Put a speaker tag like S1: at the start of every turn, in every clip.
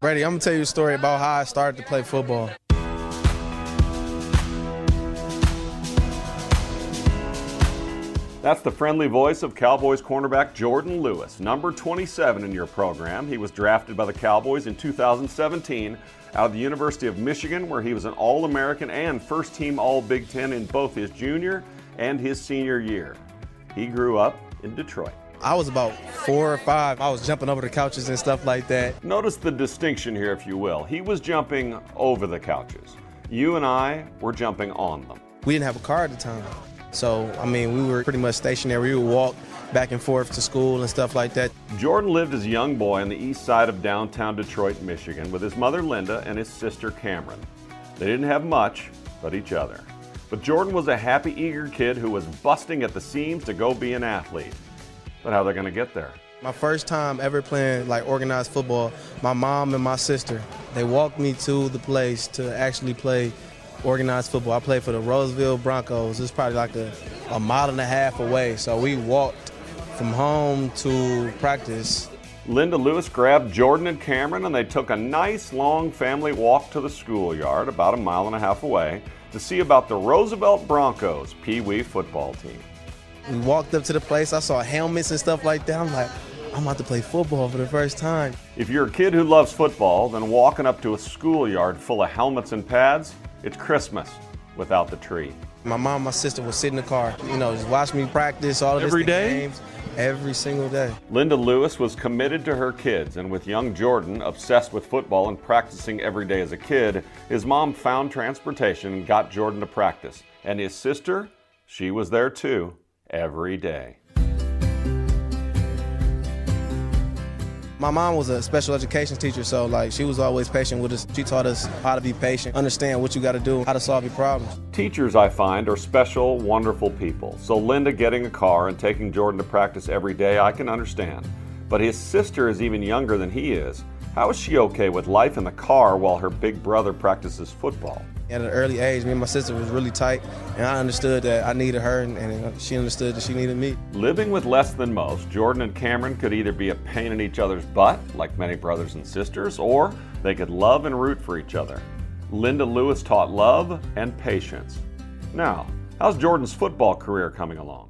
S1: Brady, I'm gonna tell you a story about how I started to play football.
S2: That's the friendly voice of Cowboys cornerback Jourdan Lewis, number 27 in your program. He was drafted by the Cowboys in 2017 out of the University of Michigan, where he was an All American and first team All Big Ten in both his junior and his senior year. He grew up in Detroit.
S1: I was about four or five. I was jumping over the couches and stuff like that.
S2: Notice the distinction here, if you will. He was jumping over the couches. You and I were jumping on them.
S1: We didn't have a car at the time. So, I mean, we were pretty much stationary. We would walk back and forth to school and stuff like that.
S2: Jourdan lived as a young boy on the east side of downtown Detroit, Michigan, with his mother Linda and his sister Cameron. They didn't have much, but each other. But Jourdan was a happy, eager kid who was busting at the seams to go be an athlete. But how they're going to get there?
S1: My first time ever playing like organized football, my mom and my sister, they walked me to the place to actually play organized football. I played for the Roseville Broncos. It's probably like a, a mile and a half away. So we walked from home to practice.
S2: Linda Lewis grabbed Jourdan and Cameron and they took a nice long family walk to the schoolyard about a mile and a half away to see about the Roosevelt Broncos Pee Wee football team.
S1: We walked up to the place. I saw helmets and stuff like that. I'm like, I'm about to play football for the first time.
S2: If you're a kid who loves football, then walking up to a schoolyard full of helmets and pads, it's Christmas without the tree.
S1: My mom and my sister would sit in the car, you know, just watch me practice all of
S2: Every
S1: this
S2: day?
S1: games every single day.
S2: Linda Lewis was committed to her kids, and with young Jourdan obsessed with football and practicing every day as a kid, his mom found transportation and got Jourdan to practice. And his sister, she was there too, every day.
S1: My mom was a special education teacher, so like she was always patient with us. She taught us how to be patient, understand what you got to do, how to solve your problems.
S2: Teachers, I find, are special, wonderful people. So Linda getting a car and taking Jourdan to practice every day, I can understand. But his sister is even younger than he is. How is she okay with life in the car while her big brother practices football?
S1: At an early age, me and my sister was really tight, and I understood that I needed her, and, and she understood that she needed me.
S2: Living with less than most, Jourdan and Cameron could either be a pain in each other's butt, like many brothers and sisters, or they could love and root for each other. Linda Lewis taught love and patience. Now, how's Jourdan's football career coming along?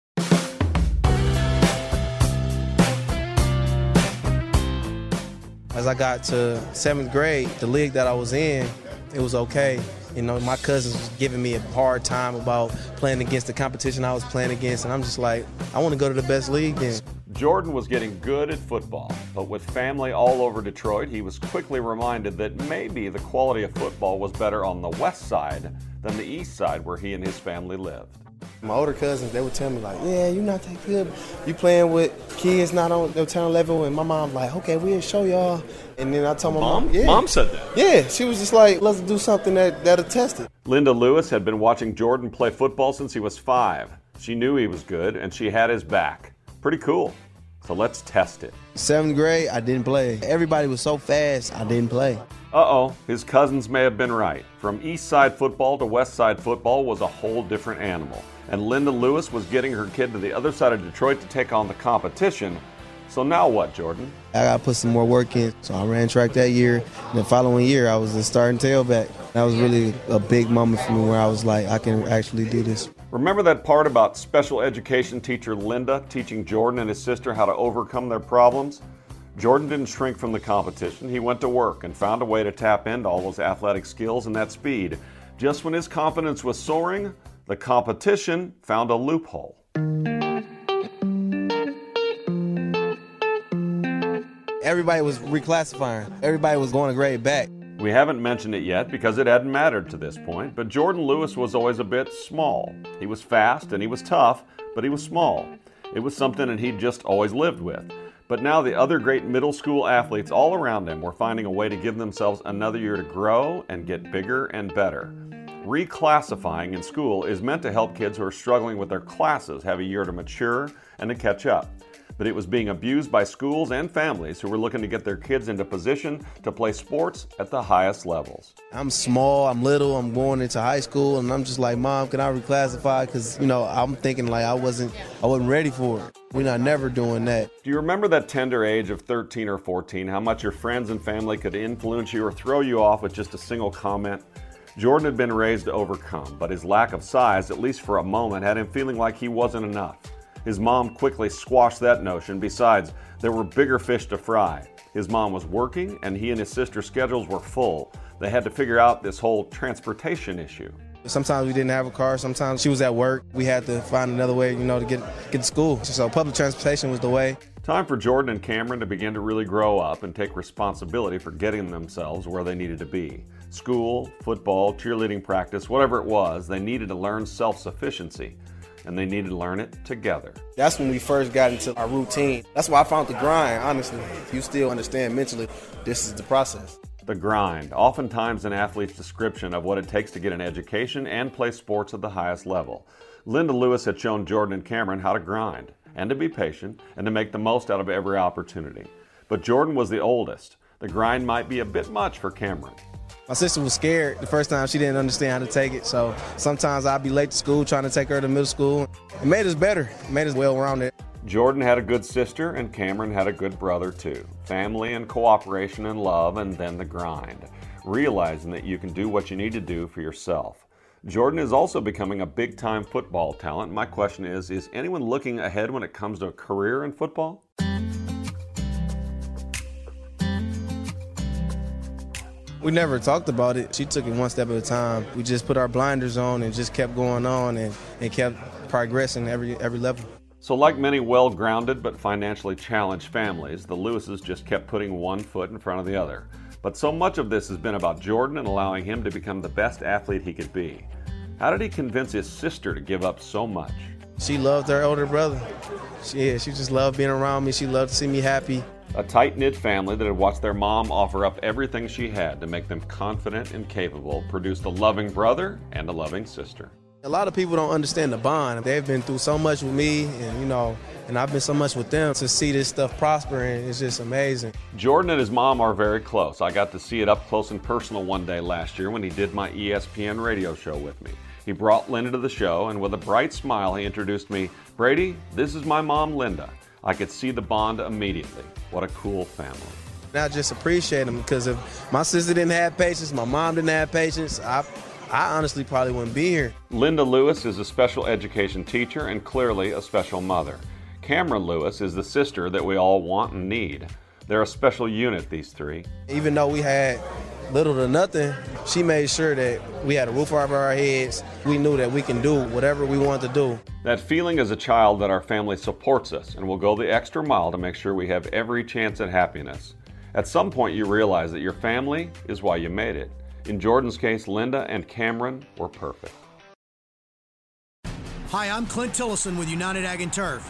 S1: As I got to seventh grade, the league that I was in, it was okay. You know, my cousins was giving me a hard time about playing against the competition I was playing against, and I'm just like, I want to go to the best league then.
S2: Jourdan was getting good at football, but with family all over Detroit, he was quickly reminded that maybe the quality of football was better on the west side than the east side where he and his family lived.
S1: My older cousins, they would tell me like, "Yeah, you're not that good. You playing with kids not on their talent level." And my mom's like, "Okay, we'll show y'all." And then I told my mom,
S2: Mom?
S1: "Yeah,
S2: Mom said that.
S1: Yeah, she was just like, "Let's do something that that'll test it."
S2: Linda Lewis had been watching Jourdan play football since he was five. She knew he was good and she had his back. Pretty cool. So let's test it.
S1: Seventh grade, I didn't play. Everybody was so fast, I didn't play.
S2: Uh oh, his cousins may have been right. From east side football to west side football was a whole different animal. And Linda Lewis was getting her kid to the other side of Detroit to take on the competition. So now what, Jourdan?
S1: I got to put some more work in. So I ran track that year. And the following year, I was the starting tailback. That was really a big moment for me where I was like, I can actually do this.
S2: Remember that part about special education teacher Linda teaching Jourdan and his sister how to overcome their problems? Jourdan didn't shrink from the competition. He went to work and found a way to tap into all those athletic skills and that speed. Just when his confidence was soaring, the competition found a loophole.
S1: Everybody was reclassifying. Everybody was going a grade back.
S2: We haven't mentioned it yet because it hadn't mattered to this point, but Jourdan Lewis was always a bit small. He was fast and he was tough, but he was small. It was something that he'd just always lived with. But now the other great middle school athletes all around him were finding a way to give themselves another year to grow and get bigger and better. Reclassifying in school is meant to help kids who are struggling with their classes have a year to mature and to catch up. But it was being abused by schools and families who were looking to get their kids into position to play sports at the highest levels.
S1: I'm small, I'm little, I'm going into high school, and I'm just like, Mom, can I reclassify? Because, you know, I'm thinking like I wasn't, I wasn't ready for it. We're not never doing that.
S2: Do you remember that tender age of 13 or 14, how much your friends and family could influence you or throw you off with just a single comment? Jourdan had been raised to overcome, but his lack of size, at least for a moment, had him feeling like he wasn't enough. His mom quickly squashed that notion. Besides, there were bigger fish to fry. His mom was working, and he and his sister's schedules were full. They had to figure out this whole transportation issue.
S1: Sometimes we didn't have a car. Sometimes she was at work. We had to find another way, you know, to get get to school. So public transportation was the way.
S2: Time for Jourdan and Cameron to begin to really grow up and take responsibility for getting themselves where they needed to be. School, football, cheerleading practice, whatever it was, they needed to learn self sufficiency and they needed to learn it together.
S1: That's when we first got into our routine. That's why I found the grind, honestly. If you still understand mentally, this is the process.
S2: The grind, oftentimes an athlete's description of what it takes to get an education and play sports at the highest level. Linda Lewis had shown Jourdan and Cameron how to grind and to be patient and to make the most out of every opportunity. But Jourdan was the oldest. The grind might be a bit much for Cameron.
S1: My sister was scared the first time. She didn't understand how to take it. So sometimes I'd be late to school trying to take her to middle school. It made us better. It made us well rounded.
S2: Jourdan had a good sister, and Cameron had a good brother too. Family and cooperation and love, and then the grind. Realizing that you can do what you need to do for yourself. Jourdan is also becoming a big time football talent. My question is Is anyone looking ahead when it comes to a career in football?
S1: We never talked about it. She took it one step at a time. We just put our blinders on and just kept going on and, and kept progressing every every level.
S2: So, like many well grounded but financially challenged families, the Lewises just kept putting one foot in front of the other. But so much of this has been about Jourdan and allowing him to become the best athlete he could be. How did he convince his sister to give up so much?
S1: She loved her older brother. She, yeah, she just loved being around me. She loved to see me happy.
S2: A tight knit family that had watched their mom offer up everything she had to make them confident and capable produced a loving brother and a loving sister.
S1: A lot of people don't understand the bond. They've been through so much with me, and you know, and I've been so much with them. To see this stuff prospering is just amazing.
S2: Jourdan and his mom are very close. I got to see it up close and personal one day last year when he did my ESPN radio show with me. He brought Linda to the show, and with a bright smile, he introduced me Brady, this is my mom, Linda. I could see the bond immediately. What a cool family.
S1: I just appreciate them because if my sister didn't have patience, my mom didn't have patience, I, I honestly probably wouldn't be here.
S2: Linda Lewis is a special education teacher and clearly a special mother. Cameron Lewis is the sister that we all want and need. They're a special unit, these three.
S1: Even though we had little to nothing, she made sure that we had a roof over our heads. We knew that we can do whatever we want to do.
S2: That feeling as a child that our family supports us and will go the extra mile to make sure we have every chance at happiness. At some point, you realize that your family is why you made it. In Jourdan's case, Linda and Cameron were perfect.
S3: Hi, I'm Clint Tillison with United Ag and Turf.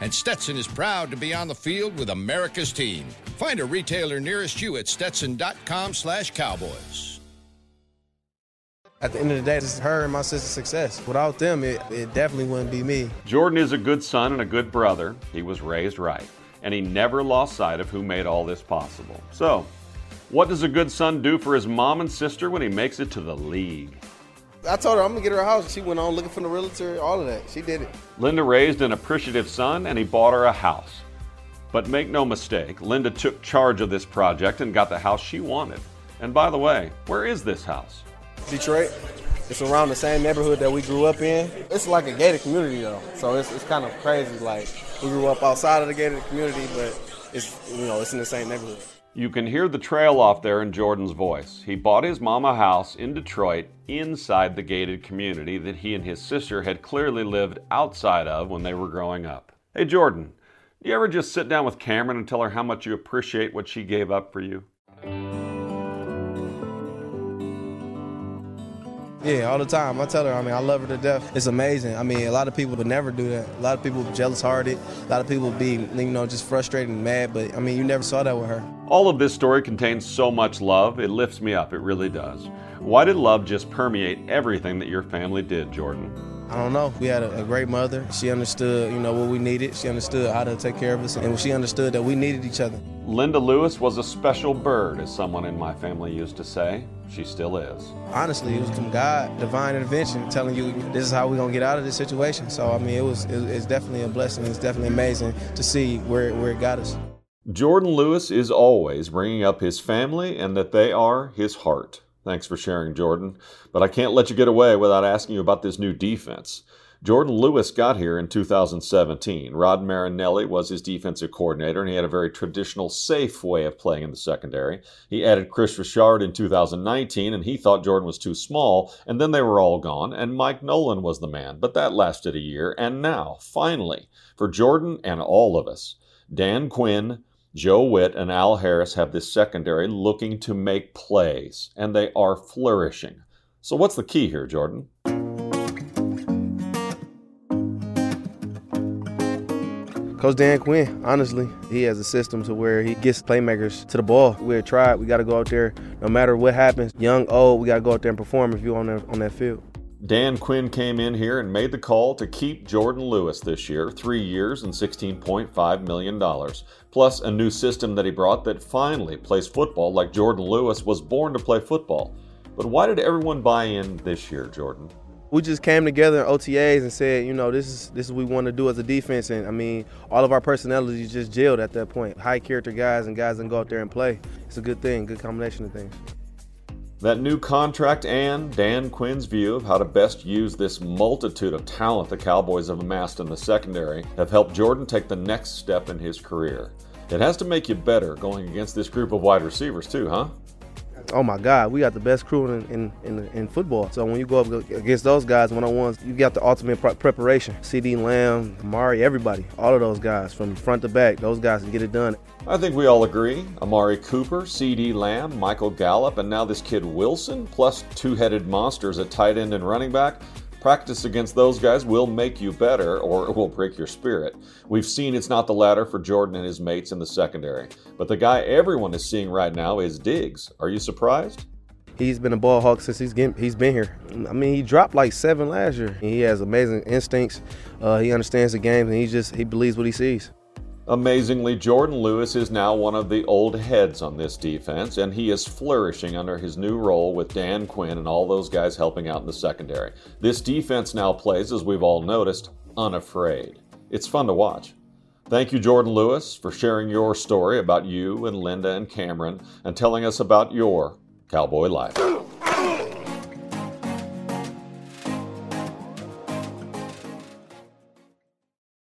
S4: and Stetson is proud to be on the field with America's team. Find a retailer nearest you at stetson.com slash cowboys.
S1: At the end of the day, this is her and my sister's success. Without them, it, it definitely wouldn't be me.
S2: Jourdan is a good son and a good brother. He was raised right, and he never lost sight of who made all this possible. So, what does a good son do for his mom and sister when he makes it to the league?
S1: I told her I'm gonna get her a house. She went on looking for the realtor, all of that. She did it.
S2: Linda raised an appreciative son and he bought her a house. But make no mistake, Linda took charge of this project and got the house she wanted. And by the way, where is this house?
S1: Detroit. It's around the same neighborhood that we grew up in. It's like a gated community though, so it's, it's kind of crazy. Like we grew up outside of the gated community, but it's you know it's in the same neighborhood.
S2: You can hear the trail off there in Jourdan's voice. He bought his mom a house in Detroit inside the gated community that he and his sister had clearly lived outside of when they were growing up. Hey, Jourdan, do you ever just sit down with Cameron and tell her how much you appreciate what she gave up for you?
S1: Yeah, all the time. I tell her, I mean, I love her to death. It's amazing. I mean, a lot of people would never do that. A lot of people jealous hearted. A lot of people be, you know, just frustrated and mad. But I mean, you never saw that with her.
S2: All of this story contains so much love. It lifts me up. It really does. Why did love just permeate everything that your family did, Jourdan?
S1: I don't know. We had a, a, great mother. She understood, you know, what we needed. She understood how to take care of us, and she understood that we needed each other.
S2: Linda Lewis was a special bird, as someone in my family used to say. She still is.
S1: Honestly, it was from God, divine intervention, telling you this is how we're gonna get out of this situation. So I mean, it was it, it's definitely a blessing. It's definitely amazing to see where where it got us.
S2: Jourdan Lewis is always bringing up his family and that they are his heart. Thanks for sharing, Jourdan. But I can't let you get away without asking you about this new defense. Jourdan Lewis got here in 2017. Rod Marinelli was his defensive coordinator, and he had a very traditional, safe way of playing in the secondary. He added Kris Richard in 2019, and he thought Jourdan was too small, and then they were all gone, and Mike Nolan was the man. But that lasted a year, and now, finally, for Jourdan and all of us, Dan Quinn, Joe Whitt and Al Harris have this secondary looking to make plays, and they are flourishing. So, what's the key here, Jourdan?
S1: Coach Dan Quinn, honestly, he has a system to where he gets playmakers to the ball. We're tried. We got to go out there, no matter what happens, young, old. We got to go out there and perform if you're on that on that field.
S2: Dan Quinn came in here and made the call to keep Jourdan Lewis this year, three years and $16.5 million, plus a new system that he brought that finally plays football like Jourdan Lewis was born to play football. But why did everyone buy in this year, Jourdan?
S1: we just came together in OTAs and said, you know, this is this is what we want to do as a defense. And I mean, all of our personalities just gelled at that point. High character guys and guys that go out there and play. It's a good thing, good combination of things.
S2: That new contract and Dan Quinn's view of how to best use this multitude of talent the Cowboys have amassed in the secondary have helped Jourdan take the next step in his career. It has to make you better going against this group of wide receivers, too, huh?
S1: Oh my God, we got the best crew in in, in, in football. So when you go up against those guys one on ones, you got the ultimate preparation. CeeDee Lamb, Amari, everybody, all of those guys from front to back, those guys can get it done.
S2: I think we all agree. Amari Cooper, CeeDee Lamb, Michael Gallup, and now this kid Wilson, plus two headed monsters at tight end and running back. Practice against those guys will make you better or it will break your spirit. We've seen it's not the latter for Jourdan and his mates in the secondary. But the guy everyone is seeing right now is Diggs. Are you surprised?
S1: He's been a ball hawk since he's getting, he's been here. I mean, he dropped like seven last year. He has amazing instincts. Uh, he understands the game, and he just he believes what he sees.
S2: Amazingly, Jourdan Lewis is now one of the old heads on this defense, and he is flourishing under his new role with Dan Quinn and all those guys helping out in the secondary. This defense now plays, as we've all noticed, unafraid. It's fun to watch. Thank you, Jourdan Lewis, for sharing your story about you and Linda and Cameron and telling us about your cowboy life.